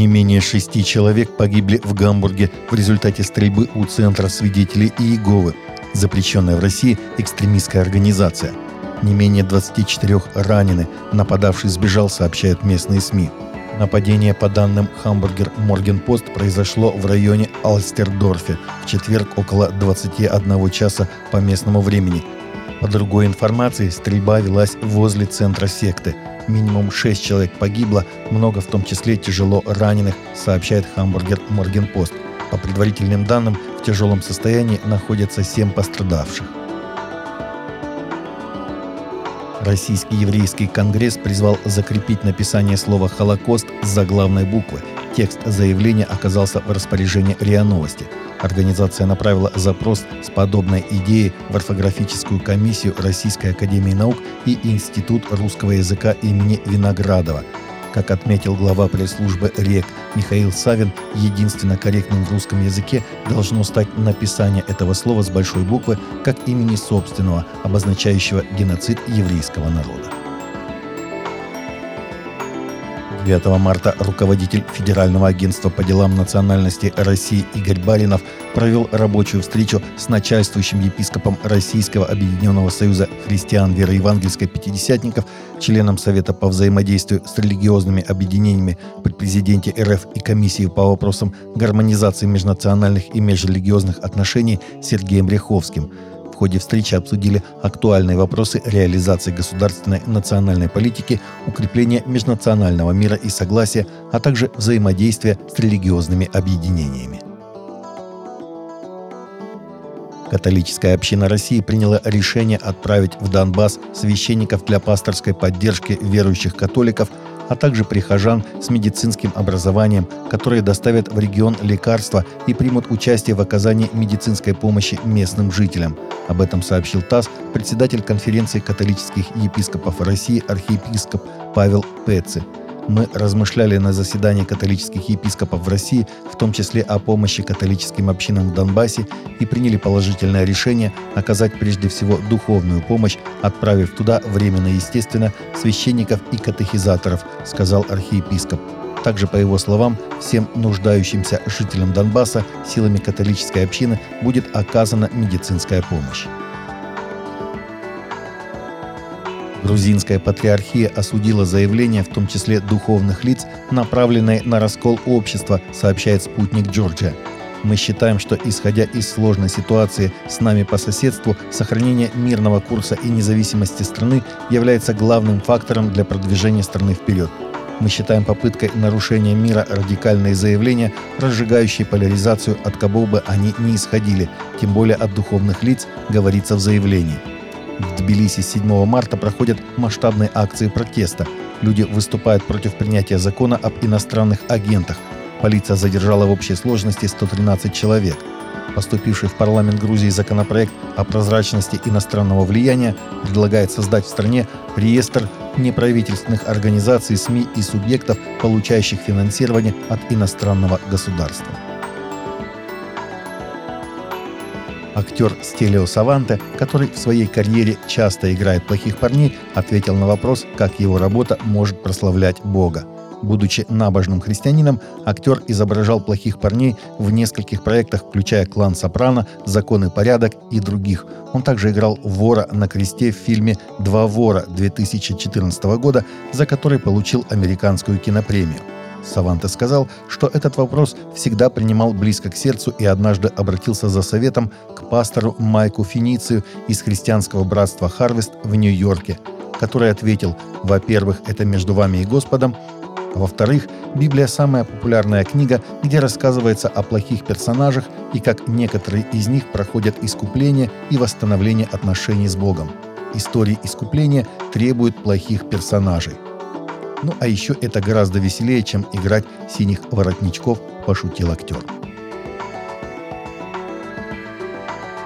Не менее шести человек погибли в Гамбурге в результате стрельбы у Центра свидетелей Иеговы, запрещенная в России экстремистская организация. Не менее 24 ранены, нападавший сбежал, сообщают местные СМИ. Нападение, по данным Хамбургер Моргенпост, произошло в районе Алстердорфе в четверг около 21 часа по местному времени. По другой информации, стрельба велась возле центра секты. Минимум 6 человек погибло, много в том числе тяжело раненых, сообщает Хамбургер Моргенпост. По предварительным данным, в тяжелом состоянии находятся 7 пострадавших. Российский еврейский конгресс призвал закрепить написание слова «Холокост» с заглавной буквы. Текст заявления оказался в распоряжении РИА Новости. Организация направила запрос с подобной идеей в орфографическую комиссию Российской Академии Наук и Институт русского языка имени Виноградова – как отметил глава пресс-службы РЕК Михаил Савин, единственно корректным в русском языке должно стать написание этого слова с большой буквы как имени собственного, обозначающего геноцид еврейского народа. 9 марта руководитель Федерального агентства по делам национальности России Игорь Баринов провел рабочую встречу с начальствующим епископом Российского Объединенного Союза христиан вероевангельской пятидесятников, членом Совета по взаимодействию с религиозными объединениями при президенте РФ и комиссии по вопросам гармонизации межнациональных и межрелигиозных отношений Сергеем Ряховским – ходе встречи обсудили актуальные вопросы реализации государственной национальной политики, укрепления межнационального мира и согласия, а также взаимодействия с религиозными объединениями. Католическая община России приняла решение отправить в Донбасс священников для пасторской поддержки верующих католиков, а также прихожан с медицинским образованием, которые доставят в регион лекарства и примут участие в оказании медицинской помощи местным жителям – об этом сообщил ТАСС председатель конференции католических епископов России архиепископ Павел Пеци. Мы размышляли на заседании католических епископов в России, в том числе о помощи католическим общинам в Донбассе, и приняли положительное решение оказать прежде всего духовную помощь, отправив туда временно, естественно, священников и катехизаторов, сказал архиепископ. Также, по его словам, всем нуждающимся жителям Донбасса силами католической общины будет оказана медицинская помощь. Грузинская патриархия осудила заявления, в том числе духовных лиц, направленные на раскол общества, сообщает спутник Джорджия. Мы считаем, что, исходя из сложной ситуации с нами по соседству, сохранение мирного курса и независимости страны является главным фактором для продвижения страны вперед. Мы считаем попыткой нарушения мира радикальные заявления, разжигающие поляризацию, от кого бы они ни исходили, тем более от духовных лиц, говорится в заявлении. В Тбилиси 7 марта проходят масштабные акции протеста. Люди выступают против принятия закона об иностранных агентах. Полиция задержала в общей сложности 113 человек. Поступивший в парламент Грузии законопроект о прозрачности иностранного влияния предлагает создать в стране реестр неправительственных организаций, СМИ и субъектов, получающих финансирование от иностранного государства. Актер Стелио Саванте, который в своей карьере часто играет плохих парней, ответил на вопрос, как его работа может прославлять Бога. Будучи набожным христианином, актер изображал плохих парней в нескольких проектах, включая «Клан Сопрано», «Закон и порядок» и других. Он также играл вора на кресте в фильме «Два вора» 2014 года, за который получил американскую кинопремию. Саванте сказал, что этот вопрос всегда принимал близко к сердцу и однажды обратился за советом к пастору Майку Финицию из христианского братства «Харвест» в Нью-Йорке, который ответил, во-первых, это между вами и Господом, а во-вторых, Библия – самая популярная книга, где рассказывается о плохих персонажах и как некоторые из них проходят искупление и восстановление отношений с Богом. Истории искупления требуют плохих персонажей. Ну а еще это гораздо веселее, чем играть синих воротничков, пошутил актер.